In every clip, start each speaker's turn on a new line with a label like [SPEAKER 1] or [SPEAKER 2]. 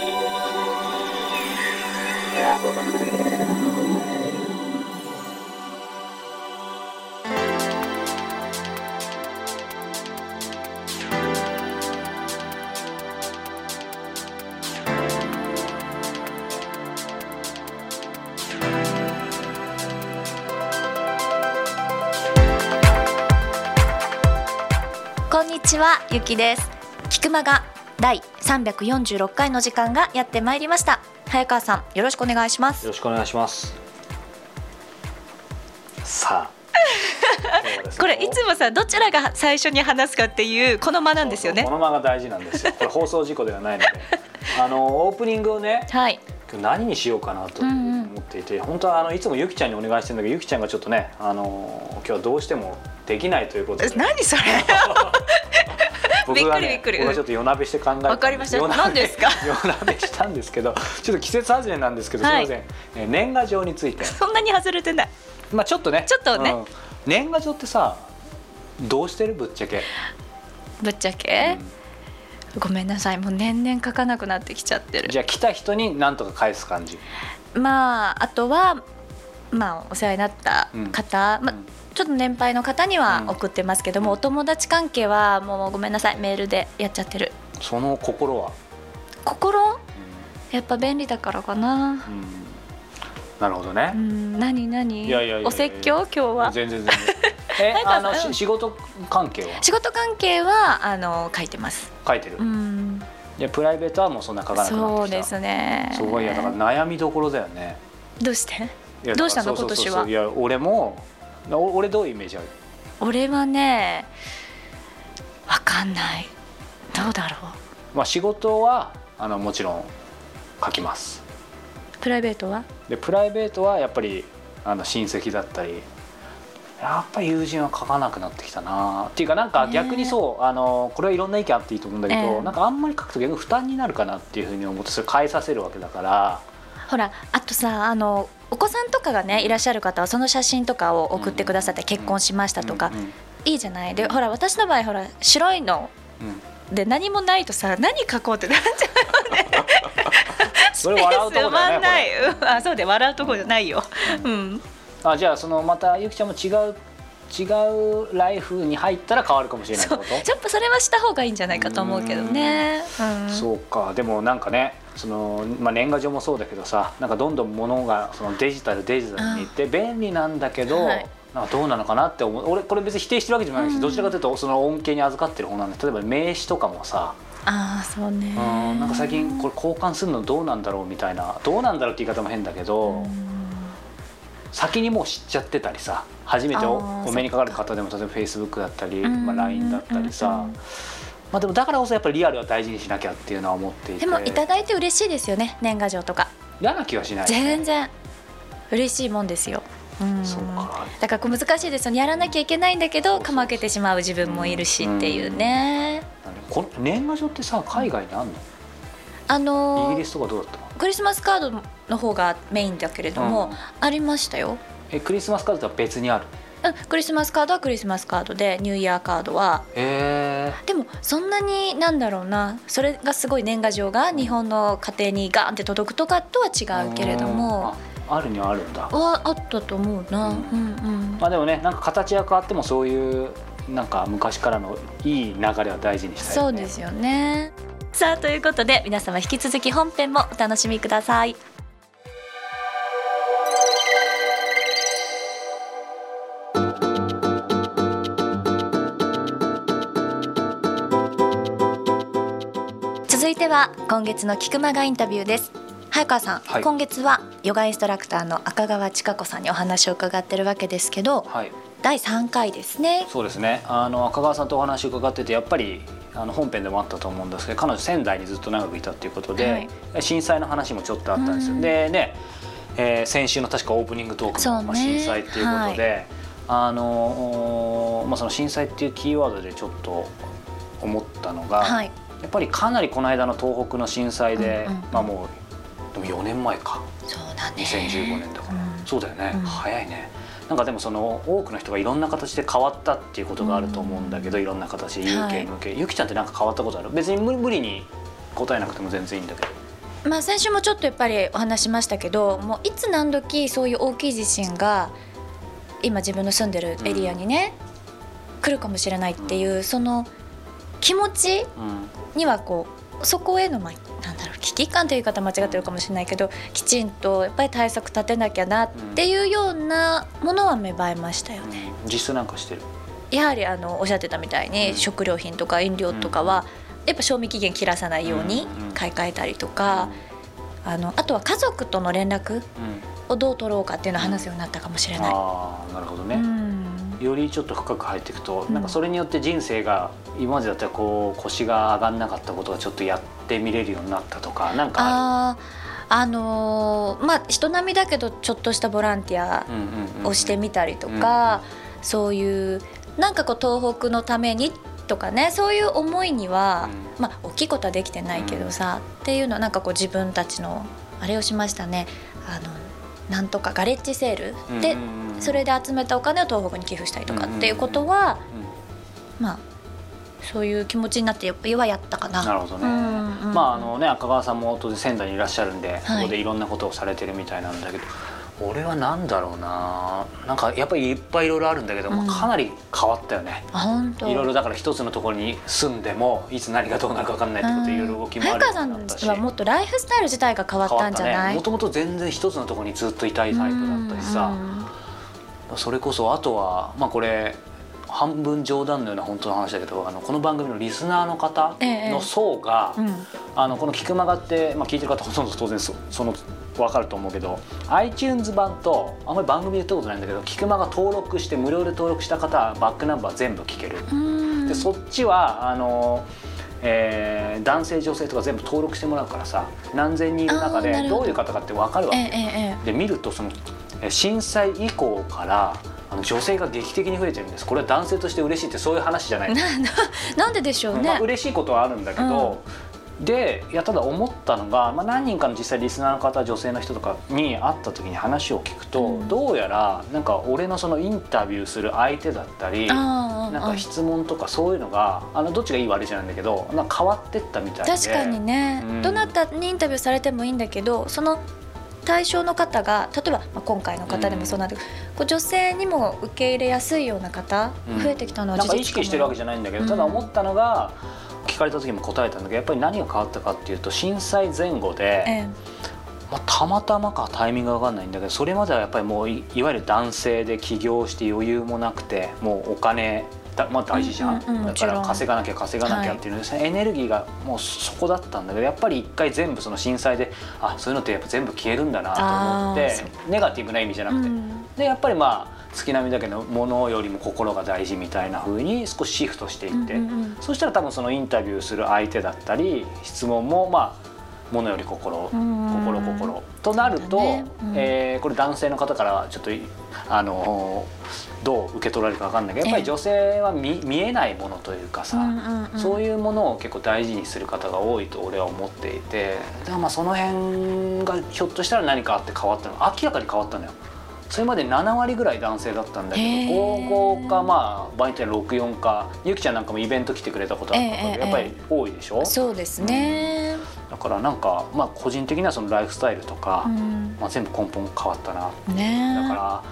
[SPEAKER 1] こんにちはゆきです。菊間が第346回の時間がやってまいりました。早川さんよろしくお願いします。
[SPEAKER 2] よろしくお願いします。さあ。
[SPEAKER 1] これいつもさどちらが最初に話すかっていうこの間なんですよね。
[SPEAKER 2] この間が大事なんですよ。これ放送事故ではないので。あのオープニングをね
[SPEAKER 1] はい。
[SPEAKER 2] 何にしようかなと思っていて、本当はあのいつもゆきちゃんにお願いしてるんだけどゆきちゃんがちょっとねあの今日はどうしてもできないということで。
[SPEAKER 1] 何それ
[SPEAKER 2] 僕が
[SPEAKER 1] びっくりびっくり。
[SPEAKER 2] ね僕がちょっと夜鍋して考えた
[SPEAKER 1] わかりました。何ですか？
[SPEAKER 2] 夜鍋したんですけどちょっと季節外れなんですけど、
[SPEAKER 1] はい。
[SPEAKER 2] すみません、えー年賀状について。
[SPEAKER 1] そんなに外れてない。
[SPEAKER 2] まあちょっとね
[SPEAKER 1] ちょっとね。
[SPEAKER 2] うん。年賀状ってさどうしてる？ぶっちゃけ、
[SPEAKER 1] ぶっちゃけ、ごめんなさい。もう年々書かなくなってきちゃってる。
[SPEAKER 2] じゃあ来た人に何とか返す感じ。
[SPEAKER 1] まああとはまあお世話になった方、まあ
[SPEAKER 2] うん
[SPEAKER 1] ちょっと年配の方には
[SPEAKER 2] うん。
[SPEAKER 1] 送ってますけども、お友達関係はもうごめんなさいメールでやっちゃってる。
[SPEAKER 2] その心は、
[SPEAKER 1] 心？やっぱ便利だからかな。
[SPEAKER 2] うん。うんなるほどね。
[SPEAKER 1] う、ん。何何？お説教？今日は？
[SPEAKER 2] 全然全然。え あのし仕事関係は？
[SPEAKER 1] 仕事関係はあの書いてます。
[SPEAKER 2] 書いてる、
[SPEAKER 1] うん。
[SPEAKER 2] でプライベートはもうそんな書かなくなってきた。
[SPEAKER 1] そうですね。
[SPEAKER 2] すごいやだから悩みどころだよね。
[SPEAKER 1] どうして？どうしたの今年は？い
[SPEAKER 2] や俺もお俺どういうイメージある？
[SPEAKER 1] 俺はねわかんない。どうだろう？
[SPEAKER 2] まあ仕事はあのもちろん書きます。
[SPEAKER 1] プライベートは？
[SPEAKER 2] でプライベートはやっぱりあの親戚だったりやっぱり友人は書かなくなってきたな。っていうかなんか
[SPEAKER 1] ね
[SPEAKER 2] 逆にそう、あのこれはいろんな意見あっていいと思うんだけど、
[SPEAKER 1] ええ
[SPEAKER 2] なんかあんまり書くと逆に負担になるかなっていうふうに思ってそれ変えさせるわけだから。
[SPEAKER 1] ほらあとさあのお子さんとかがねいらっしゃる方はその写真とかを送ってくださって結婚しましたとかいいじゃない？でほら私の場合ほら白いの
[SPEAKER 2] うん。
[SPEAKER 1] で何もないとさ何書こうってなっちゃ うよねあそうで笑うとこじゃないよ。うん。
[SPEAKER 2] あじゃあそのまたゆきちゃんも違う違うライフに入ったら変わるかもしれないってこと？
[SPEAKER 1] やっぱそれはした方がいいんじゃないかと思うけどね。うん。
[SPEAKER 2] そうか。でもなんかねその、まあ、年賀状もそうだけどさなんかどんどん物がそのデジタルデジタルにいって便利なんだけど、
[SPEAKER 1] はい。
[SPEAKER 2] なんかどうなのかなって思う。俺これ別に否定してるわけじゃないし、
[SPEAKER 1] うん。
[SPEAKER 2] どちらかというとその恩恵に預かってる方なんで例えば名刺とかもさ、
[SPEAKER 1] ああそうね。
[SPEAKER 2] うんなんか最近これ交換するのどうなんだろうみたいな。どうなんだろうって言い方も変だけど、先にもう知っちゃってたりさ初めてお目にかかる方でも例えば Facebook だったり、
[SPEAKER 1] うん。
[SPEAKER 2] まあ、LINE だったりさ、
[SPEAKER 1] うんうん
[SPEAKER 2] まあ、でもだからこそやっぱりリアルは大事にしなきゃっていうのは思っていて。
[SPEAKER 1] でもいただいて嬉しいですよね年賀状とか。
[SPEAKER 2] 嫌な気はしない、
[SPEAKER 1] 全然嬉しいもんですよ。うん。
[SPEAKER 2] そうか。
[SPEAKER 1] だからこう難しいですよね。やらなきゃいけないんだけどかまけてしまう自分もいるしっていうね。
[SPEAKER 2] この年賀状ってさ海外にあんの、
[SPEAKER 1] あのー
[SPEAKER 2] イギリスとかどうだった？の
[SPEAKER 1] クリスマスカードの方がメインだけれども、
[SPEAKER 2] うん。
[SPEAKER 1] ありましたよ、
[SPEAKER 2] えクリスマスカードとは別にある？
[SPEAKER 1] うん、クリスマスカードはクリスマスカードでニューイヤーカードは。
[SPEAKER 2] へえ
[SPEAKER 1] でもそんなになんだろうな。それがすごい年賀状が日本の家庭にガーンって届くとかとは違うけれども。
[SPEAKER 2] ああるにはあるんだ。
[SPEAKER 1] はあったと思うな、
[SPEAKER 2] う
[SPEAKER 1] うんんうん。
[SPEAKER 2] まあでもねなんか形が変わってもそういうなんか昔からのいい流れは大事にしたいよね。
[SPEAKER 1] そうですよね。さあということで皆様引き続き本編もお楽しみください続いては今月の菊間がインタビューです。早川さん、
[SPEAKER 2] はい。
[SPEAKER 1] 今月はヨガインストラクターの赤川千佳子さんにお話を伺ってるわけですけど
[SPEAKER 2] はい。
[SPEAKER 1] 第3回ですね。
[SPEAKER 2] そうですね。あの赤川さんとお話を伺っててやっぱりあの本編でもあったと思うんですけど彼女仙台にずっと長くいたっていうことで、震災の話もちょっとあったんですよ、
[SPEAKER 1] うん。
[SPEAKER 2] でね、えー先週の確かオープニングトークも、
[SPEAKER 1] ね。
[SPEAKER 2] まあ、震災っていうことで、あのまあ、その震災っていうキーワードでちょっと思ったのが、
[SPEAKER 1] はい
[SPEAKER 2] やっぱりかなりこの間の東北の震災で、
[SPEAKER 1] うんうん。うん
[SPEAKER 2] まあもうでも4年前か。
[SPEAKER 1] そうだね。
[SPEAKER 2] 2015年だか。ら、
[SPEAKER 1] うん。
[SPEAKER 2] そうだよね、
[SPEAKER 1] うん。
[SPEAKER 2] 早いね。なんかでもその多くの人がいろんな形で変わったっていうことがあると思うんだけど、いろんな形で有
[SPEAKER 1] はい
[SPEAKER 2] 形。無形、ゆきちゃんってなんか変わったことある？別に無無理に答えなくても全然いいんだけど。
[SPEAKER 1] まあ、先週もちょっとやっぱりお話しましたけどもういつ何時そういう大きい地震が今自分の住んでるエリアにね、うん、来るかもしれないっていう、その気持ちにはこうそこへの、まあ、なんだろう危機感という言い方間違ってるかもしれないけどきちんとやっぱり対策立てなきゃなっていうようなものは芽生えましたよね。
[SPEAKER 2] 実質なんかしてる？
[SPEAKER 1] やはりあのおっしゃってたみたいに、食料品とか飲料とかは、やっぱ賞味期限切らさないように買い替えたりとか、あのあとは家族との連絡をどう取ろうかっていうのを話すようになったかもしれない。
[SPEAKER 2] あなるほどね、よりちょっと深く入っていくと、なんかそれによって人生が今までだったらこう腰が上がんなかったことがちょっとやってみれるようになったとかなんかあ
[SPEAKER 1] あのー、まあ人並みだけどちょっとしたボランティアをしてみたりとか、そういうなんかこう東北のためにとかねそういう思いには、うん、まあ大きいことはできてないけどさ、うん、っていうのはなんかこう自分たちのあれをしましたね。あのなんとかガレッジセールで、それで集めたお金を東北に寄付したりとかっていうことは、まあそういう気持ちになってはやったかな。
[SPEAKER 2] なるほどね。まああのね赤川さんも当然仙台にいらっしゃるんで、はい、ここでいろんなことをされてるみたいなんだけど。俺は何だろうな。なんかやっぱりいっぱいいろいろあるんだけど、うん、かなり変わったよね。いろいろだから一つのところに住んでもいつ何がどうなるか分かんないってこといろいろ動きもある
[SPEAKER 1] 早川さんはもっとライフスタイル自体が変わったんじゃない？
[SPEAKER 2] もともと全然一つのところにずっといたいタイプだったしさ、それこそあとはまあこれ半分冗談のような本当の話だけどあのこの番組のリスナーの方の層が、ええ。うん、あのこの「菊間が」って、まあ、聞いてる方ほとんど当然その分かると思うけど iTunes 版とあんまり番組で言ったことないんだけど菊間が登録して無料で登録した方はバックナンバー全部聞ける。でそっちはあのえー、男性女性とか全部登録してもらうからさ何千人いる中でど。ういう方かって分かるわけ、ええ、で見るとその震災以降からあの女性が劇的に増えてるんです。これは男性として嬉しいってそういう話じゃない。
[SPEAKER 1] なんででしょうね、ま
[SPEAKER 2] あ、嬉しいことはあるんだけど、うん、でいやただ思ったのが、まあ、何人かの実際リスナーの方女性の人とかに会った時に話を聞くと、うん、どうやらなんか俺のそのインタビューする相手だったりなんか質問とかそういうのがあのどっちがいい悪いじゃないんだけどなんか変わってったみたいで。
[SPEAKER 1] 確かにね、うん、どなたにインタビューされてもいいんだけどその対象の方が例えば、まあ、今回の方でもそうなんだけど、うん、こう女性にも受け入れやすいような方、増えてきたのは
[SPEAKER 2] 事実か意識してるわけじゃないんだけど、ただ思ったのが聞かれた時も答えたんだけどやっぱり何が変わったかっていうと震災前後で、ええ。まあ、たまたまかタイミングが分かんないんだけどそれまではやっぱりもういわゆる男性で起業して余裕もなくてもうお金だ、まあ、大事じゃん。うんうん、だから稼がなきゃ稼がなきゃっていうのではい、エネルギーがもうそこだったんだけどやっぱり一回全部その震災であそういうのってやっぱ全部消えるんだなと思ってネガティブな意味じゃなくて、うん、でやっぱりまあ月並みだけどものよりも心が大事みたいなふうに少しシフトしていって、うんうんうん、そしたら多分そのインタビューする相手だったり質問もまあものより心心心となると、ね。うん、えー、これ男性の方からちょっとあのどう受け取られるか分かんないけどやっぱり女性は見見えないものというかさ、うんうんうん、そういうものを結構大事にする方が多いと俺は思っていてだからまあその辺がひょっとしたら何かあって変わったの明らかに変わったのよ。それまで7割ぐらい男性だったんだけど55かまあ場合によっては64かゆきちゃんなんかもイベント来てくれたことあったからやっぱり多いでしょ？
[SPEAKER 1] そうですね、
[SPEAKER 2] うん、だからなんかまあ個人的にはそのライフスタイルとか、うん、まあ、全部根本変わったな、ね、だから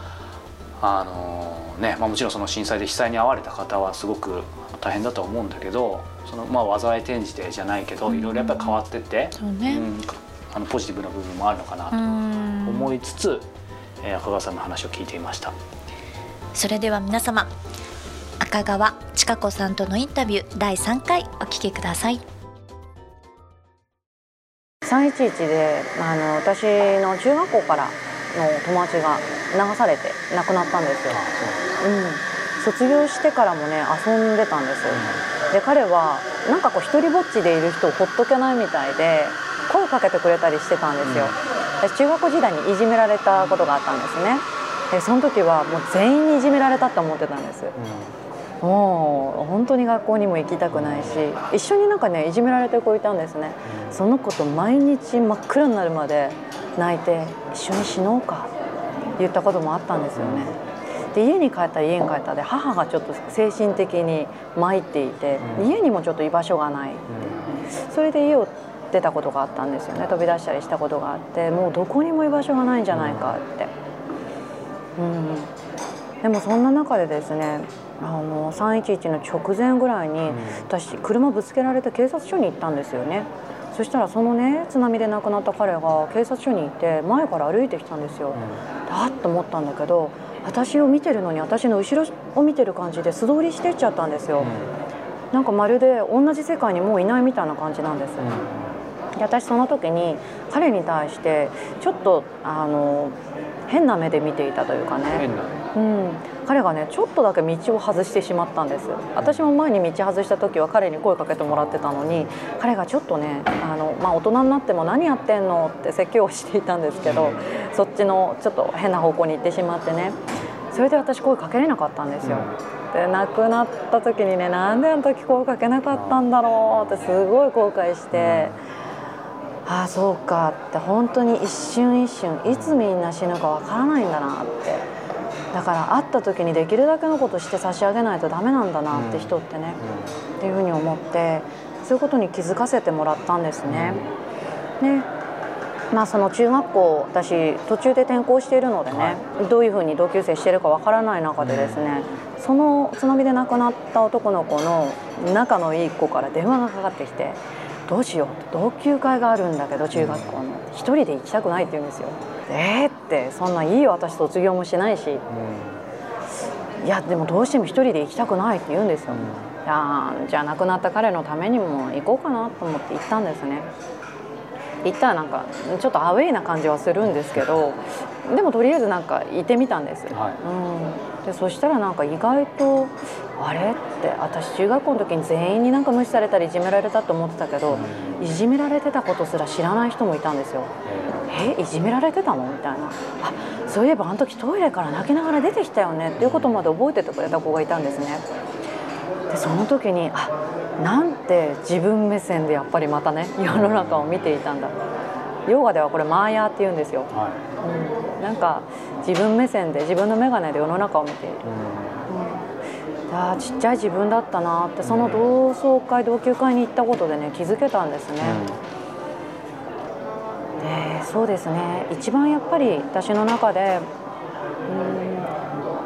[SPEAKER 2] あのねまあ、もちろんその震災で被災に遭われた方はすごく大変だと思うんだけどそのまあ災い転じてじゃないけど、いろいろやっぱり変わってって、ね。うん、あのポジティブな部分もあるのかなと思いつつ、えー、赤川さんの話を聞いていました。
[SPEAKER 1] それでは皆様赤川千佳子さんとのインタビュー第3回お聞きください。
[SPEAKER 3] 311であの私の中学校からの友達が流されて亡くなったんですよ、う。ん、卒業してからもね遊んでたんですよ、うん、で彼はなんかこう一人ぼっちでいる人をほっとけないみたいで声かけてくれたりしてたんですよ、うん。私中学校時代にいじめられたことがあったんですね。でその時はもう全員にいじめられたって思ってたんです、うん、もう本当に学校にも行きたくないし一緒になんかねいじめられてる子いたんですね、うん、その子と毎日真っ暗になるまで泣いて一緒に死のうか言ったこともあったんですよね。で家に帰ったら家に帰ったで母がちょっと精神的に参っていて、家にもちょっと居場所がないそれで家を出たことがあったんですよね。飛び出したりしたことがあってもうどこにも居場所がないんじゃないかって。うん、でもそんな中でですねあの311の直前ぐらいに私車ぶつけられて警察署に行ったんですよね。そしたらそのね津波で亡くなった彼が警察署にいて前から歩いてきたんですよ、だっと思ったんだけど私を見てるのに私の後ろを見てる感じで素通りしてっちゃったんですよ、なんかまるで同じ世界にもういないみたいな感じなんです、で私その時に彼に対してちょっとあの変な目で見ていたというかね、うん、彼がねちょっとだけ道を外してしまったんです私も前に道外した時は彼に声かけてもらってたのに彼がちょっとねあの、まあ、大人になっても何やってんのって説教をしていたんですけどそっちのちょっと変な方向に行ってしまってねそれで私声かけれなかったんですよ。で亡くなった時にねなんであの時声かけなかったんだろうってすごい後悔して。ああそうかって本当に一瞬一瞬いつみんな死ぬかわからないんだなってだから会った時にできるだけのことして差し上げないとダメなんだなって人ってね、っていうふうに思ってそういうことに気づかせてもらったんですね。でまあ、その中学校私途中で転校しているのでね、はい、どういうふうに同級生してるかわからない中でですね、その津波で亡くなった男の子の仲のいい子から電話がかかってきてどうしよう同級会があるんだけど中学校の。一人で行きたくないって言うんですよ。えー、ってそんないいよ私卒業もしないし、うん、いやでもどうしても一人で行きたくないって言うんですよ。うん、いやじゃあ亡くなった彼のためにも行こうかなと思って行ったんですね。行ったらなんかちょっとアウェイな感じはするんですけどでもとりあえずなんかいてみたんです、はい、うん、でそしたらなんか意外とあれって私中学校の時に全員になんか無視されたりいじめられたと思ってたけど、いじめられてたことすら知らない人もいたんですよ。えいじめられてたの？みたいなあそういえばあの時トイレから泣きながら出てきたよねっていうことまで覚えててくれた子がいたんですね。でその時にあなんて自分目線でやっぱりまたね世の中を見ていたんだヨガではこれマーヤーって言うんですよ、はい、うん、なんか自分目線で自分の眼鏡で世の中を見ている、うん、あちっちゃい自分だったなってその同窓会同級会に行ったことでね気づけたんですね、うん、でそうですね。一番やっぱり私の中で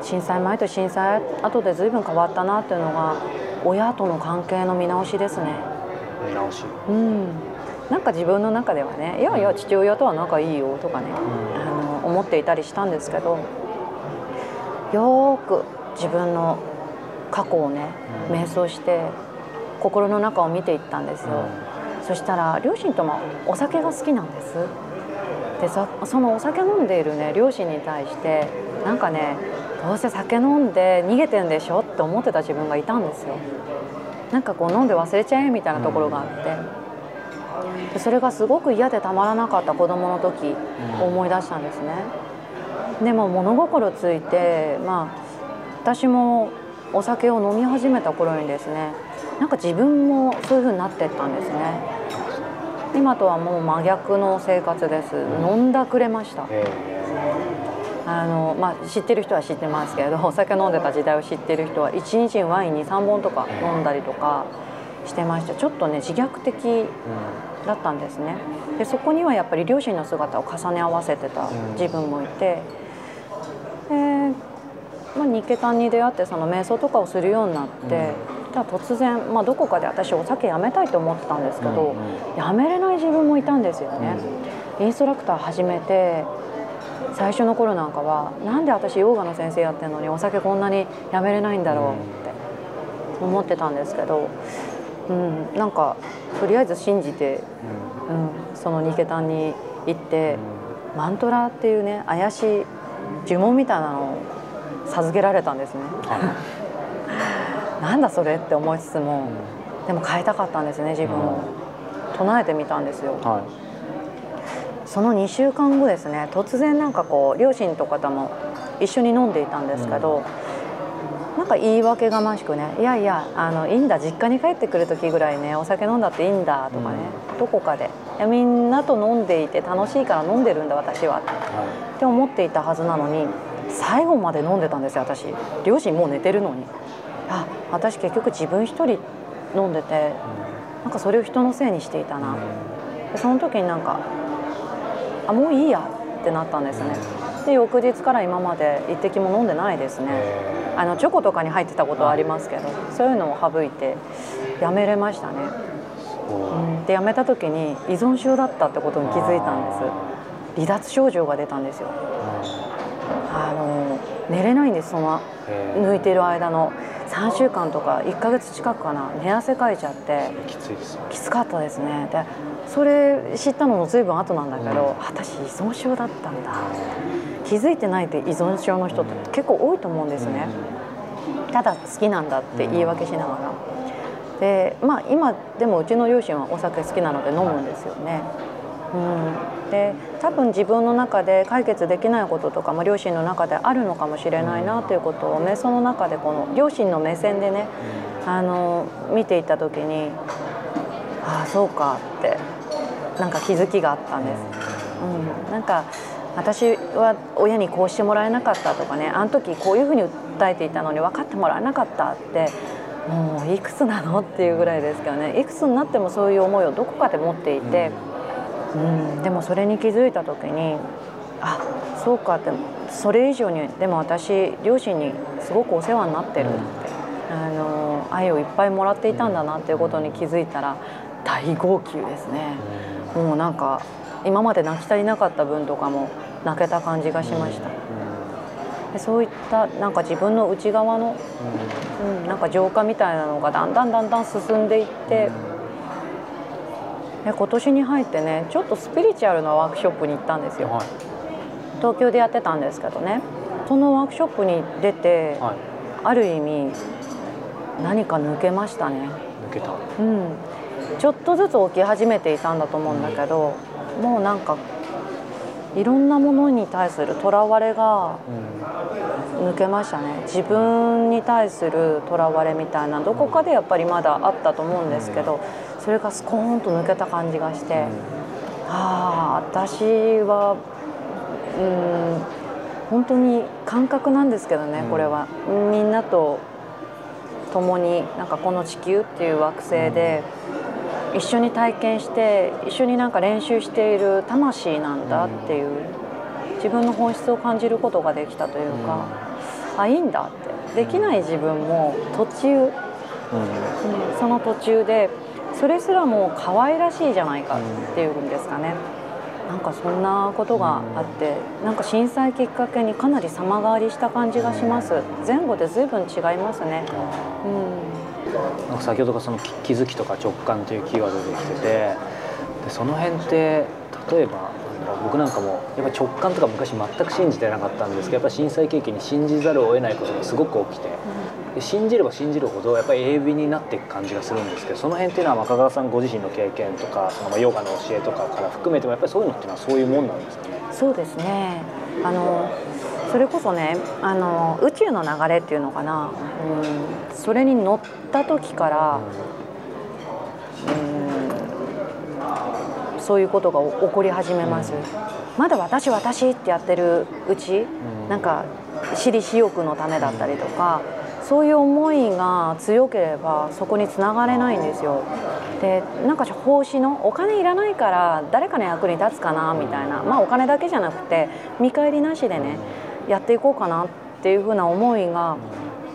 [SPEAKER 3] 震災前と震災後で随分変わったなっていうのが親との関係の見直しですね。
[SPEAKER 2] 見直し。
[SPEAKER 3] うん。なんか自分の中ではねいやいや父親とは仲いいよとかね、うん、あの思っていたりしたんですけどよく自分の過去をね、うん、瞑想して心の中を見ていったんですよ、うん、そしたら両親ともお酒が好きなんです。でそのお酒飲んでいるね両親に対してなんかねどうせ酒飲んで逃げてんでしょって思ってた自分がいたんですよ。なんかこう飲んで忘れちゃえみたいなところがあって。でそれがすごく嫌でたまらなかった子供の時思い出したんですね。でも物心ついてまあ私もお酒を飲み始めた頃にですねなんか自分もそういう風になってったんですね。今とはもう真逆の生活です。飲んだくれました。あのまあ、知ってる人は知ってますけれどお酒飲んでた時代を知ってる人は1日にワイン23本とか飲んだりとかしてました。ちょっとね自虐的だったんですね。でそこにはやっぱり両親の姿を重ね合わせてた自分もいて、でまあ、ニケタンに出会ってその瞑想とかをするようになって、じゃ突然、まあ、どこかで私お酒やめたいと思ってたんですけど、やめれない自分もいたんですよね。インストラクター始めて最初の頃なんかはなんで私ヨガの先生やってるのにお酒こんなにやめれないんだろうって思ってたんですけど、うん、なんかとりあえず信じて、うん、そのニケタンに行って、マントラっていうね怪しい呪文みたいなのを授けられたんですね。なんだそれって思いつつも、でも変えたかったんですね自分を、唱えてみたんですよ。はい。その2週間後ですね突然なんかこう両親とかとも一緒に飲んでいたんですけど、うん、なんか言い訳がましくね「いやいやあのいいんだ実家に帰ってくる時ぐらいねお酒飲んだっていいんだ」とかね、うん、どこかで。いやみんなと飲んでいて楽しいから飲んでるんだ私は、はい、って思っていたはずなのに最後まで飲んでたんですよ私。両親もう寝てるのに。あ私結局自分一人飲んでてなんかそれを人のせいにしていたな、その時になんかあもういいやってなったんですねで翌日から今まで一滴も飲んでないですね。あのチョコとかに入ってたことはありますけどそういうのを省いてやめれましたね、う。ん、でやめた時に依存症だったってことに気づいたんです。離脱症状が出たんですよ。あの寝れないんですその抜いてる間の。3週間とか1か月近くかな。寝汗かいちゃって。
[SPEAKER 2] きついです
[SPEAKER 3] きつかったですね。でそれ知ったのも随分後なんだけど、うん、私依存症だったんだ気づいてないって依存症の人って結構多いと思うんですね、うん、ただ好きなんだって言い訳しながら。でまあ今でもうちの両親はお酒好きなので飲むんですよね、うん、で多分自分の中で解決できないこととかも両親の中であるのかもしれないなということを瞑想の中でこの両親の目線でねあの見ていた時にああそうかってなんか気づきがあったんです。うん、なんか私は親にこうしてもらえなかったとかねあの時こういうふうに訴えていたのに分かってもらえなかったってもういくつなのっていうぐらいですけどねいくつになってもそういう思いをどこかで持っていて、うん、でもそれに気づいた時にあそうかってそれ以上にでも私両親にすごくお世話になってるって、あの愛をいっぱいもらっていたんだなっていうことに気づいたら大号泣ですね。もうなんか今まで泣き足りなかった分とかも泣けた感じがしました。でそういったなんか自分の内側の、うん、なんか浄化みたいなのがだんだんだんだん進んでいって、で今年に入ってねちょっとスピリチュアルなワークショップに行ったんですよ、はい、東京でやってたんですけどね。そのワークショップに出て、はい、ある意味何か抜けましたね。
[SPEAKER 2] 抜けた、
[SPEAKER 3] うん、ちょっとずつ起き始めていたんだと思うんだけど、もうなんかいろんなものに対するとらわれが抜けましたね。自分に対するとらわれみたいなどこかでやっぱりまだあったと思うんですけどそれがスコーンと抜けた感じがしてああ私はうん本当に感覚なんですけどねこれは。みんなと共になんかこの地球っていう惑星で。一緒に体験して一緒になんか練習している魂なんだっていう自分の本質を感じることができたというか、うん、あいいんだって。できない自分も途中、うん、うん、その途中でそれすらも可愛らしいじゃないかっていうんですかね。なんかそんなことがあって、なんか震災きっかけにかなり様変わりした感じがします。前後で随分違いますね。うん
[SPEAKER 2] 先ほどからその気づきとか直感というキーワードできててでその辺って例えば僕なんかもやっぱ直感とか昔全く信じてなかったんですけどやっぱ震災経験に信じざるを得ないことがすごく起きてで信じれば信じるほどやっぱり鋭敏になっていく感じがするんですけどその辺っていうのは中川さんご自身の経験とかそのヨガの教えとかから含めてもやっぱりそういうのっていうのはそういうもんなんですかね？
[SPEAKER 3] そうですね。あのそれこそねあの宇宙の流れっていうのかな、うん、それに乗った時から、うん、そういうことが起こり始めます。まだ私私ってやってるうち、なんか私利私欲のためだったりとか、そういう思いが強ければそこにつながれないんですよ。でなんか奉仕のお金いらないから誰かの役に立つかなみたいな。まあお金だけじゃなくて見返りなしでねやっていこうかなっていうふうな思いが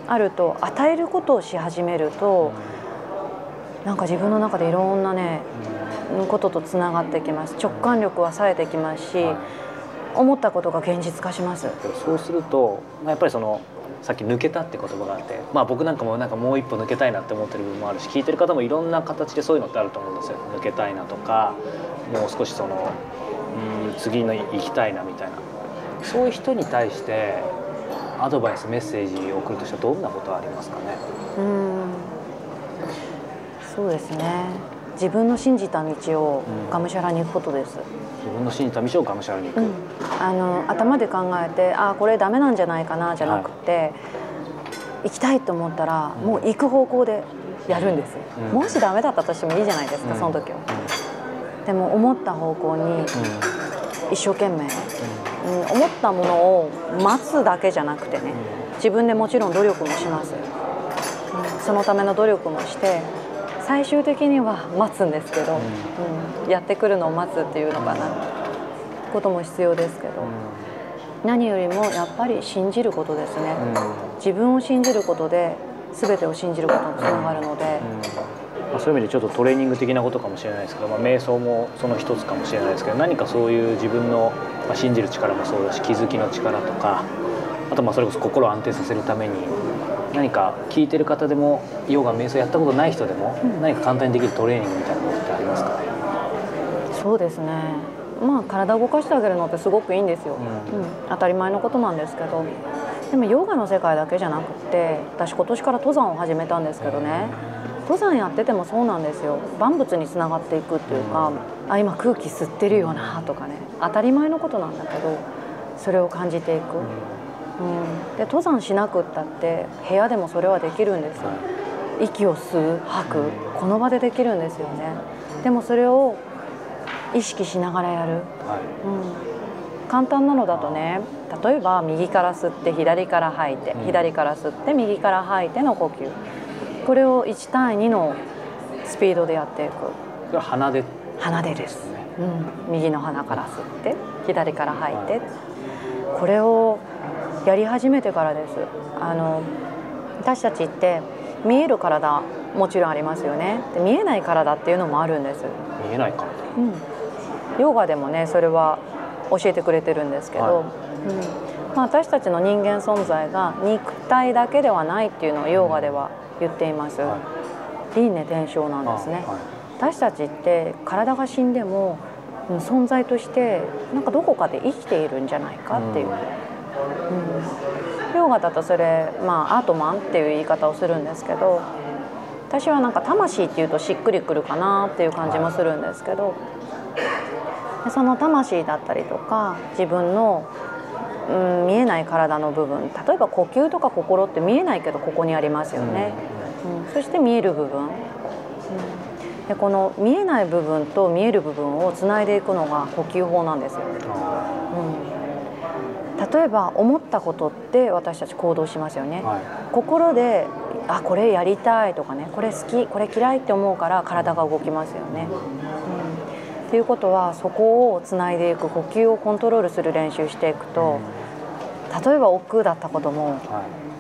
[SPEAKER 3] あると与えることをし始めるとなんか自分の中でいろんなねこととつながってきます。直感力は冴えてきますし、思ったことが現実化します。
[SPEAKER 2] そうするとやっぱりそのさっき「抜けた」って言葉があって、まあ、僕なんかもなんかもう一歩抜けたいなって思ってる部分もあるし聞いてる方もいろんな形でそういうのってあると思うんですよ。抜けたいなとかもう少しそのうん次の行きたいなみたいな。そういう人に対してアドバイスメッセージを送るとしたらどんなことありますかね？うん。
[SPEAKER 3] そうですね。自分の信じた道をがむしゃらに行くことです、
[SPEAKER 2] 自分の信じた道をがむしゃらに行く、うん、
[SPEAKER 3] あの頭で考えてああこれダメなんじゃないかなじゃなくて、はい、行きたいと思ったら、うん、もう行く方向でやるんです、うん、もしダメだったとしてもいいじゃないですか、その時は、でも思った方向に一生懸命、うん、思ったものを待つだけじゃなくてね自分でもちろん努力もします、うん、そのための努力もして最終的には待つんですけど、うん、やってくるのを待つっていうのかな。ことも必要ですけど、何よりもやっぱり信じることですね、自分を信じることで全てを信じることにつながるので。
[SPEAKER 2] まあ、そういう意味でちょっとトレーニング的なことかもしれないですけど、まあ、瞑想もその一つかもしれないですけど何かそういう自分の、まあ、信じる力もそうだし気づきの力とかあとまあそれこそ心を安定させるために何か聞いてる方でもヨガ瞑想やったことない人でも、何か簡単にできるトレーニングみたいなものってありますか？ね
[SPEAKER 3] そうですね。まあ体を動かしてあげるのってすごくいいんですよ、うん、うん、当たり前のことなんですけど。でもヨガの世界だけじゃなくって私今年から登山を始めたんですけどね登山やっててもそうなんですよ。万物につながっていくっていうか、あ今空気吸ってるよなとかね。当たり前のことなんだけどそれを感じていく、うん、で登山しなくったって部屋でもそれはできるんですよ。息を吸う吐くこの場でできるんですよね。でもそれを意識しながらやる、うん、簡単なのだとね例えば右から吸って左から吐いて、左から吸って右から吐いての呼吸これを1対2のスピードでやっていく。こ
[SPEAKER 2] れは鼻で？
[SPEAKER 3] 鼻でです、うん、右の鼻から吸って左から吐いて、はい、これをやり始めてからです。あの私たちって見える体もちろんありますよね。で見えない体っていうのもあるんです。
[SPEAKER 2] 見えない体、
[SPEAKER 3] うん、ヨガでもねそれは教えてくれてるんですけど、はい、うん。まあ、私たちの人間存在が肉体だけではないっていうのをヨガでは、うん言っています、はい、輪廻転生なんですね、はい、私たちって体が死んでも存在としてなんかどこかで生きているんじゃないかっていう、うん、うん、ヨガだとそれまあアートマンっていう言い方をするんですけど私はなんか魂っていうとしっくりくるかなっていう感じもするんですけど、はい、その魂だったりとか自分のうん、見えない体の部分。例えば呼吸とか心って見えないけどここにありますよね、うん、そして見える部分、うん、でこの見えない部分と見える部分をつないでいくのが呼吸法なんですよ、うん、例えば思ったことって私たち行動しますよね、はい、心であこれやりたいとかねこれ好きこれ嫌いって思うから体が動きますよね、うん、っていうことはそこをつないでいく呼吸をコントロールする練習していくと、例えば億劫だったことも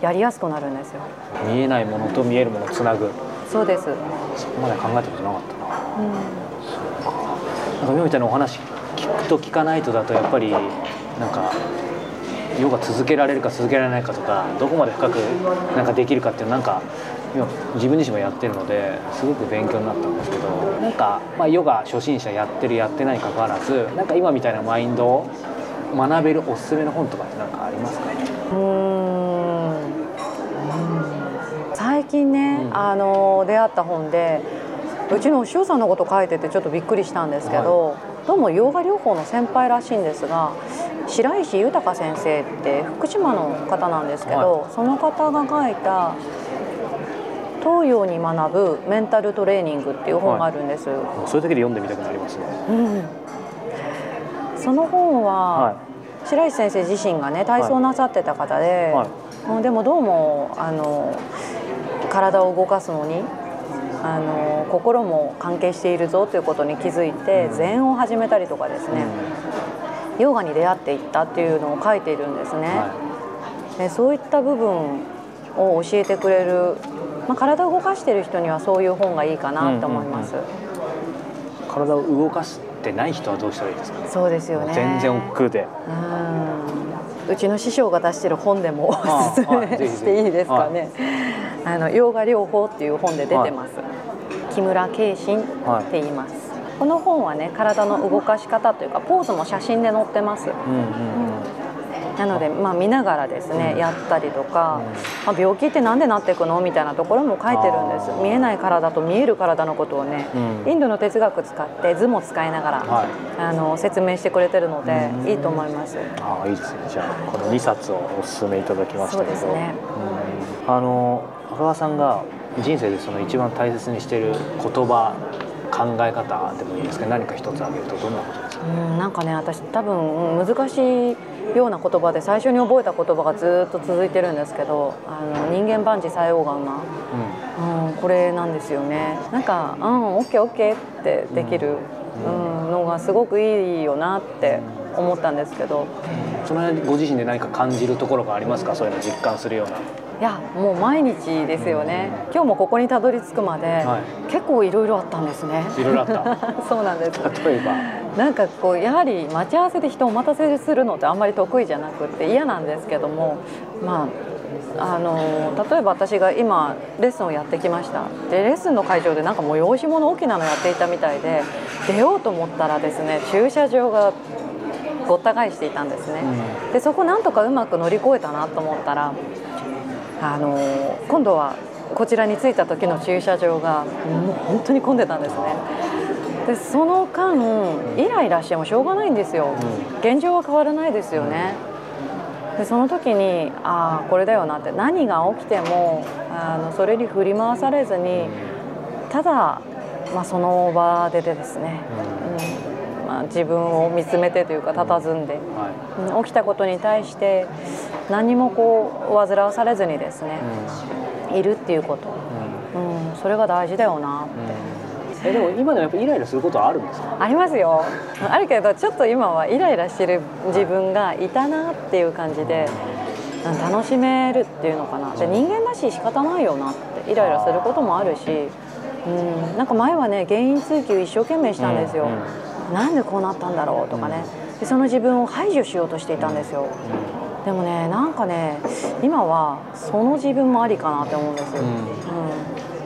[SPEAKER 3] やりやすくなるんですよ、
[SPEAKER 2] はい、見えないものと見えるものをつなぐ。
[SPEAKER 3] そうです。
[SPEAKER 2] そこまで考えたことなかったな、うん、そうか。なんかみみたいなお話聞くと聞かないとだとやっぱりなんかヨガ続けられるか続けられないかとかどこまで深くなんかできるかっていうなんか今自分自身もやってるのですごく勉強になったんですけどなんか、まあ、ヨガ初心者やってるやってないかかわらずなんか今みたいなマインドを学べるおすすめの本とかって何かありますか？うん。
[SPEAKER 3] 最近ね、うん、あの出会った本でうちのお塩さんのこと書いててちょっとびっくりしたんですけど、はい、どうもヨガ療法の先輩らしいんですが白石豊先生って福島の方なんですけど、はい、その方が書いた「東洋に学ぶメンタルトレーニング」っていう本があるんです、はい、
[SPEAKER 2] それだけで読んでみたくなりますね、うん
[SPEAKER 3] その本は、白石先生自身がね体操なさってた方で、はい、でもどうもあの体を動かすのにあの心も関係しているぞということに気づいて禅を始めたりとかですね、ヨガに出会っていったっていうのを書いているんですね。はい、でそういった部分を教えてくれる、まあ、体を動かしている人にはそういう本がいいかなと思います。うんうん
[SPEAKER 2] うん、体を動かすってない人はどうしたらいいですか？
[SPEAKER 3] そうですよね。
[SPEAKER 2] 全然億劫で。
[SPEAKER 3] うちの師匠が出してる本でもおすすめしていいですかね。あのヨガ療法っていう本で出てます、木村慶心って言います、この本はね体の動かし方というかポーズも写真で載ってます、うんうん。うんなので、まあ、見ながらですね、やったりとか、まあ、病気って何でなっていくの？みたいなところも書いてるんです。見えない体と見える体のことをね、インドの哲学使って図も使いながら、はい、あの説明してくれてるので、いいと思います。
[SPEAKER 2] ああいいですね。じゃあこの2冊をおすすめいただきましたけど。そうですね、うん、あの赤川さんが人生でその一番大切にしている言葉考え方でもいいですけど何か一つ挙げるとどんなことですか、
[SPEAKER 3] うんなんかね私多分難しいような言葉で最初に覚えた言葉がずっと続いてるんですけどあの人間万事塞翁が馬、うん。うん、これなんですよね。なんか「うんオッケーオッケー」ってできる、うん、のがすごくいいよなって思ったんですけど。
[SPEAKER 2] その辺ご自身で何か感じるところがありますか？そういうの実感するような。
[SPEAKER 3] いやもう毎日ですよね、今日もここにたどり着くまで、はい、結構いろいろあったんですね。
[SPEAKER 2] いろいろあった。
[SPEAKER 3] そうなんです。
[SPEAKER 2] 例えば
[SPEAKER 3] なんかこうやはり待ち合わせで人をお待たせするのってあんまり得意じゃなくて嫌なんですけどもまああの例えば私が今レッスンをやってきました。でレッスンの会場でなんか催し物大きなのやっていたみたいで出ようと思ったらですね駐車場がごった返していたんですね、うん、でそこなんとかうまく乗り越えたなと思ったらあの今度はこちらに着いた時の駐車場がもう本当に混んでたんですねでその間イライラしてもしょうがないんですよ。現状は変わらないですよね。でその時にああこれだよなって何が起きてもあのそれに振り回されずにただ、まあ、その場ででですね、うん。まあ、自分を見つめてというか佇んで、はい、起きたことに対して何もこう煩わされずにですね、うん、いるっていうこと、うん、うん、それが大事だよなって。
[SPEAKER 2] えでも今でもやっぱイライラすることはあるんですか？
[SPEAKER 3] ありますよ。あるけどちょっと今はイライラしてる自分がいたなっていう感じで楽しめるっていうのかな。で人間だし仕方ないよなってイライラすることもあるしうんなんか前はね原因追及一生懸命したんですよ、うんうん。なんでこうなったんだろうとかね。でその自分を排除しようとしていたんですよ。でもねなんかね今はその自分もありかなって思うんですよ、うん、うん、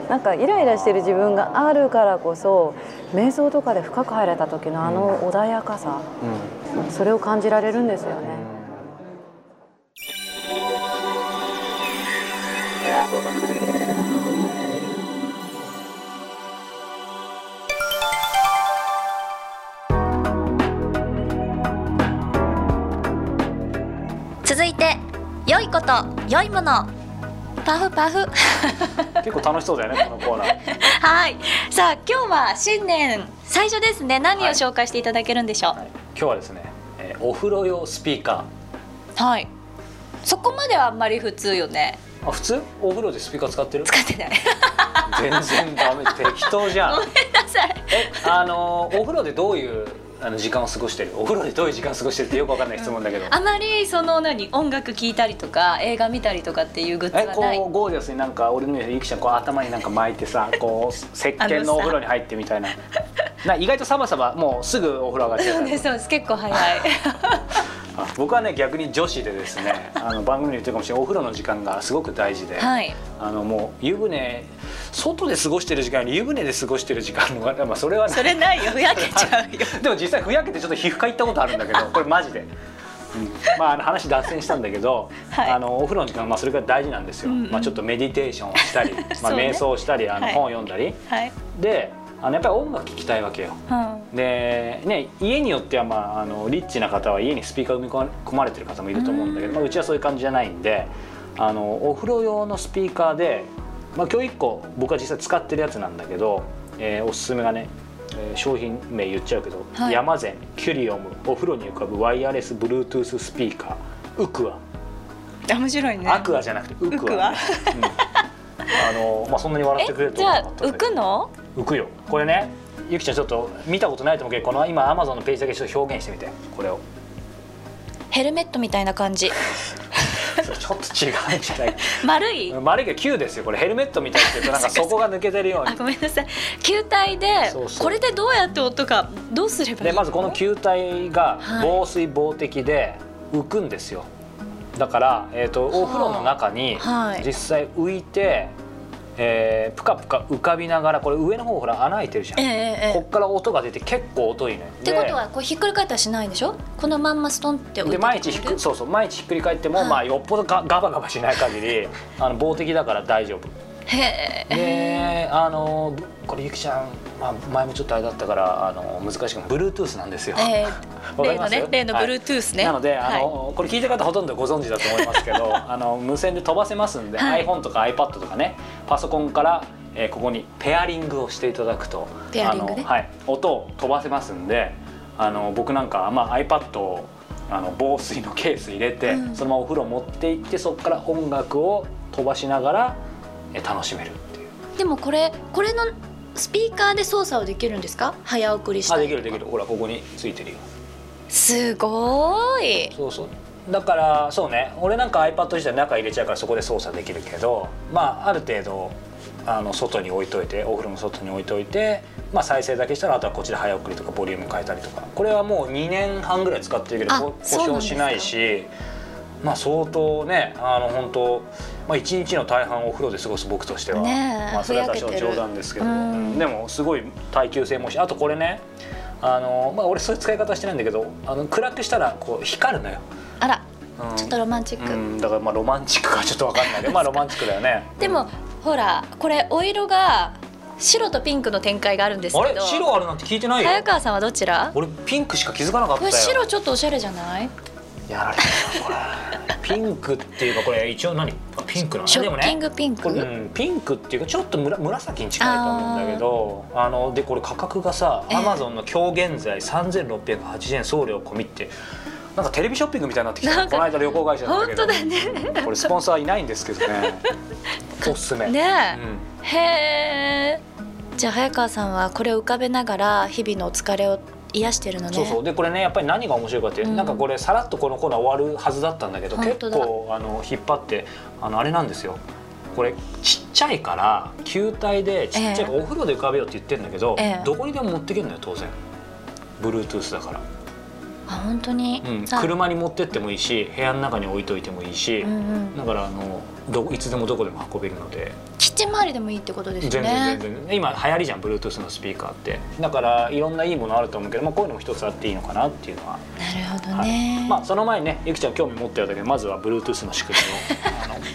[SPEAKER 3] なんかイライラしてる自分があるからこそ瞑想とかで深く入れた時のあの穏やかさ、うん、それを感じられるんですよね。
[SPEAKER 1] 続いて良いこと良いものパフパフ。
[SPEAKER 2] 結構楽しそうだよねこのコーナー。
[SPEAKER 1] はい。さあ今日は新年最初ですね。何を紹介していただけるんでしょう、はい。はい、
[SPEAKER 2] 今日はですね、えー、お風呂用スピーカ
[SPEAKER 1] ー。はい。そこまではあんまり普通よね。
[SPEAKER 2] あ普通？お風呂でスピーカー使ってる？
[SPEAKER 1] 使ってない。
[SPEAKER 2] 全然ダメ。適当じゃん。
[SPEAKER 1] ごめんなさい。
[SPEAKER 2] えあのお風呂でどういうあの時間を過ごしてる。お風呂でどういう時間を過ごしてるってよくわかんない質問だけど、う
[SPEAKER 1] ん、あまりその何音楽聴いたりとか映画見たりとかっていうグッズはない。
[SPEAKER 2] こうゴージャスになんか俺のゆきちゃんこう頭になんか巻いてさこう石鹸のお風呂に入ってみたいな。な意外とサバサバもうすぐお風呂上がっちゃう
[SPEAKER 1] そうです。結構早い
[SPEAKER 2] 僕はね逆に女子でですね あの番組で言ってるかもしれない。お風呂の時間がすごく大事で、はい、あのもう湯船外で過ごしてる時間より湯船で過ごしてる時間のが、まあ、それは、
[SPEAKER 1] ね、それないよ。ふやけちゃうよ。
[SPEAKER 2] でも実際ふやけてちょっと皮膚科行ったことあるんだけどこれマジで。うん、まあ、あの話脱線したんだけど、はい、あのお風呂の時間、まあ、それが大事なんですよ、うんうん、まあ、ちょっとメディテーションをしたり、まあ、瞑想をしたり、あの本を読んだり、はい、であのやっぱり音楽聴きたいわけよ、うん、で、ね、家によっては、まあ、あのリッチな方は家にスピーカー埋め込まれてる方もいると思うんだけど、うまあ、うちはそういう感じじゃないんであのお風呂用のスピーカーでまあ、今日1個僕は実際使ってるやつなんだけど、えー、おすすめがね、えー、商品名言っちゃうけど、はい、ヤマゼンキュリオムお風呂に浮かぶワイヤレスブルートゥーススピーカーウクア
[SPEAKER 1] 面白いね。
[SPEAKER 2] アクアじゃなくてウクア、ね、うん、あのまあそんなに笑ってくれると
[SPEAKER 1] じゃあ浮くの？
[SPEAKER 2] 浮くよ。これねゆきちゃんちょっと見たことないと思うけどこの今アマゾンのページだけちょっと表現してみて。これを。
[SPEAKER 1] ヘルメットみたいな感じ。
[SPEAKER 2] ちょっと違うんじゃない。
[SPEAKER 1] 丸い？
[SPEAKER 2] 丸いけど球ですよ。これヘルメットみたいっていうとなんか底が抜けてるように。
[SPEAKER 1] ごめんなさい。球体でこれでどうやって音かどうすればいい？
[SPEAKER 2] でまずこの球体が防水防滴で浮くんですよ、だから、えーと、お風呂の中に実際浮いて、えー、ぷかぷか浮かびながらこれ上の方ほら穴開いてるじゃん、えー、こっから音が出て結構音いいね
[SPEAKER 1] ってことはこうひっくり返ったらしないでしょ？このまんまストンって
[SPEAKER 2] で毎日ひっそうそう毎日ひっくり返っても、はい、まあよっぽどガガバガバしない限りあの防滴だから大丈夫へえであのこれゆきちゃん、まあ、前もちょっとあれだったからあの難しく Bluetooth なんですよ、え
[SPEAKER 1] ー、例のね例の Bluetooth ね、
[SPEAKER 2] はい、なのであの、はい、これ聞いた方ほとんどご存知だと思いますけど あの無線で飛ばせますんで、はい、iPhone とか iPad とかねパソコンからえー、ここにペアリングをしていただくと
[SPEAKER 1] ペアリング、ね、
[SPEAKER 2] はい、音を飛ばせますんであの僕なんか、まあ、iPad をあの防水のケース入れて、うん、そのままお風呂持って行ってそこから音楽を飛ばしながら、えー、楽しめるっていう。
[SPEAKER 1] でもこれこれのスピーカーで操作をできるんですか？早送りした
[SPEAKER 2] あできるできる。ほらここについてるよ。
[SPEAKER 1] すごい。
[SPEAKER 2] そうそう。だからそうね。俺なんか iPad 自体中入れちゃうからそこで操作できるけどまあある程度あの外に置いといてお風呂の外に置いといて、まあ、再生だけしたらあとはこっちで早送りとかボリューム変えたりとか。これはもう2年半ぐらい使ってるけど故障しないしまあ相当ねあの本当まあ、1日の大半お風呂で過ごす僕としては、まあ、それは多少冗談ですけど、うん、でもすごい耐久性もしあとこれね。あの、まあ、俺そういう使い方してないんだけどあの暗くしたらこう光るのよ。
[SPEAKER 1] あら、うん、ちょっとロマンチック、う
[SPEAKER 2] ん、だからまあロマンチックかちょっと分かんないけど まあロマンチックだよね。
[SPEAKER 1] でも、ほらこれお色が白とピンクの展開があるんですけど。あ
[SPEAKER 2] れ？白あるなんて聞いてないよ。
[SPEAKER 1] 早川さんはどちら？
[SPEAKER 2] 俺ピンクしか気づかなかったよ。
[SPEAKER 1] 白ちょっとおしゃれじゃない？
[SPEAKER 2] やられたこれ。ピンクっていうかこれ一応何？ピンクなの
[SPEAKER 1] ショッキングピンク、
[SPEAKER 2] ね、うん、ピンクっていうかちょっと紫に近いと思うんだけどあのでこれ価格がさアマゾンの今日現在3680円送料込みってなんかテレビショッピングみたいになってきた。この間旅行会社だったけど
[SPEAKER 1] ね。
[SPEAKER 2] これスポンサーいないんですけどね。おすすめ。
[SPEAKER 1] ね、うん、へえ。じゃあ早川さんはこれを浮かべながら日々のお疲れを癒してるのね。
[SPEAKER 2] そうそう。でこれねやっぱり何が面白いかって、うん、なんかこれさらっとこのコーナー終わるはずだったんだけど結構あの引っ張ってあのあれなんですよ。これちっちゃいから球体でちっちゃいからお風呂で浮かべようって言ってるんだけど、ええ、どこにでも持ってけるのよ当然。Bluetooth だから。
[SPEAKER 1] あ本当に、
[SPEAKER 2] うん、車に持ってってもいいし部屋の中に置いといてもいいし、うんうん、だからあのどいつでもどこでも運べるので
[SPEAKER 1] 周りでもいいってことですね。全
[SPEAKER 2] 然全然。今流行りじゃん Bluetooth のスピーカーって。だからいろんないいものあると思うけど、まあ、こういうのも一つあっていいのかなっていうのは。
[SPEAKER 1] なるほどね、
[SPEAKER 2] はい、まあその前にねゆきちゃん興味持ってるだけどまずは Bluetooth の仕組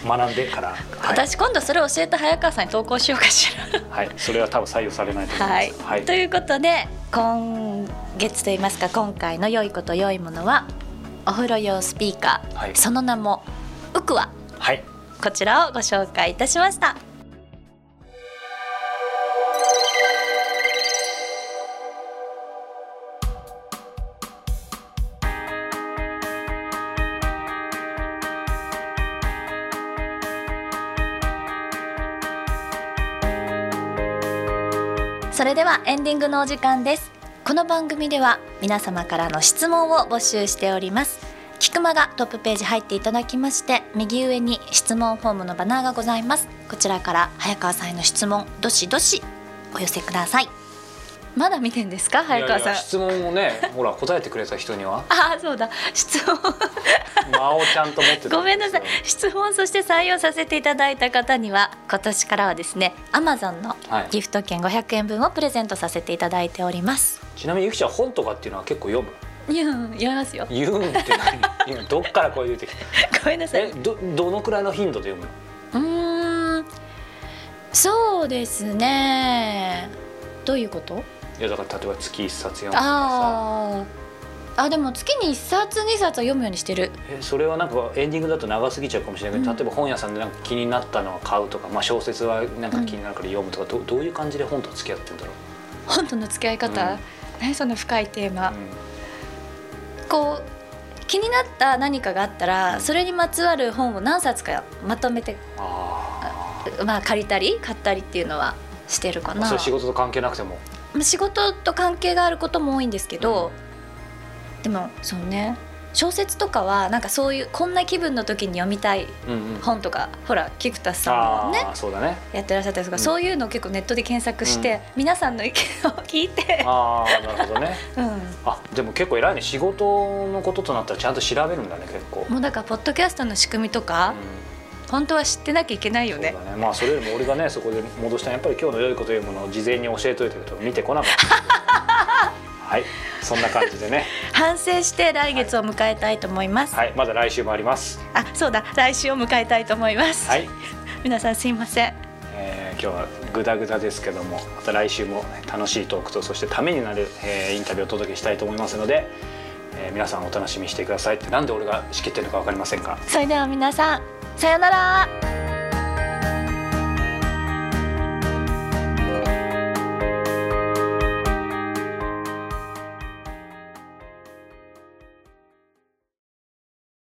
[SPEAKER 2] みを学んでから、はい、
[SPEAKER 1] 私今度それを教えた早川さんに投稿しようかし
[SPEAKER 2] ら。はい。それは多分採用されないと思います、はい、
[SPEAKER 1] はい、ということで今月といいますか今回の良いこと良いものはお風呂用スピーカー、はい、その名もウクワ、
[SPEAKER 2] はい、
[SPEAKER 1] こちらをご紹介いたしました。それではエンディングのお時間です。この番組では皆様からの質問を募集しております。キクマがトップページ入っていただきまして右上に質問フォームのバナーがございます。こちらから早川さんへの質問どしどしお寄せください。まだ見てんですか早川さん？
[SPEAKER 2] 質問をねほら答えてくれた人には。
[SPEAKER 1] ああそうだ。質問。
[SPEAKER 2] 間をちゃんと持って
[SPEAKER 1] ごめんなさい。質問そして採用させていただいた方には今年からはですねアマゾンのギフト券500円分をプレゼントさせていただいております、
[SPEAKER 2] ちなみにゆきちゃん本とかっていうのは結構読む？
[SPEAKER 1] 言う言いますよ。
[SPEAKER 2] 言うんって何？今どっからこう言うてき
[SPEAKER 1] た？ごめんなさい。
[SPEAKER 2] えどどのくらいの頻度で読
[SPEAKER 1] むの？うん。そうですね。どういうこと？
[SPEAKER 2] いやだから例えば月一冊読むとかさ。
[SPEAKER 1] あでも月に1冊2冊は読むようにしてる。
[SPEAKER 2] えそれはなんかエンディングだと長すぎちゃうかもしれないけど、うん、例えば本屋さんでなんか気になったのは買うとか、まあ、小説はなんか気になるから読むとか、うん、どどういう感じで本と付き合ってるんだろう。
[SPEAKER 1] 本との付き合い方、うん、何その深いテーマ、うん。こう気になった何かがあったらそれにまつわる本を何冊かまとめてまあ借りたり買ったりっていうのはしてるかな。
[SPEAKER 2] それ仕事と関係なくても
[SPEAKER 1] 仕事と関係があることも多いんですけど、うん、でもそうね。小説とかはなんかそういうこんな気分の時に読みたい本とか、うん。うん、ほら菊田さんもね
[SPEAKER 2] そうだね。
[SPEAKER 1] やってらっしゃったりとか、うん、そういうのを結構ネットで検索して、うん、皆さんの意見を聞いて。
[SPEAKER 2] ああなるほどね、うん、あでも結構偉いね。仕事のこととなったらちゃんと調べるんだね結構。
[SPEAKER 1] もうだからポッドキャストの仕組みとか、本当は知ってなきゃいけないよね。
[SPEAKER 2] ね。まあそれよりも俺がねそこで戻したやっぱり今日の良いこというものを事前に教えといたけど見てこなかった。はい。そんな感じでね。
[SPEAKER 1] 反省して来月を迎えたいと思います、
[SPEAKER 2] はい、はい、まだ来週もあります。
[SPEAKER 1] あそうだ。来週を迎えたいと思います。
[SPEAKER 2] はい。
[SPEAKER 1] 皆さんすいません。
[SPEAKER 2] えー、今日はグダグダですけどもまた来週も楽しいトークとそしてためになる、えー、インタビューをお届けしたいと思いますので、えー、皆さんお楽しみにしてくださいってなんで俺が仕切ってるのか分かりませんか
[SPEAKER 1] それでは皆さんさようなら。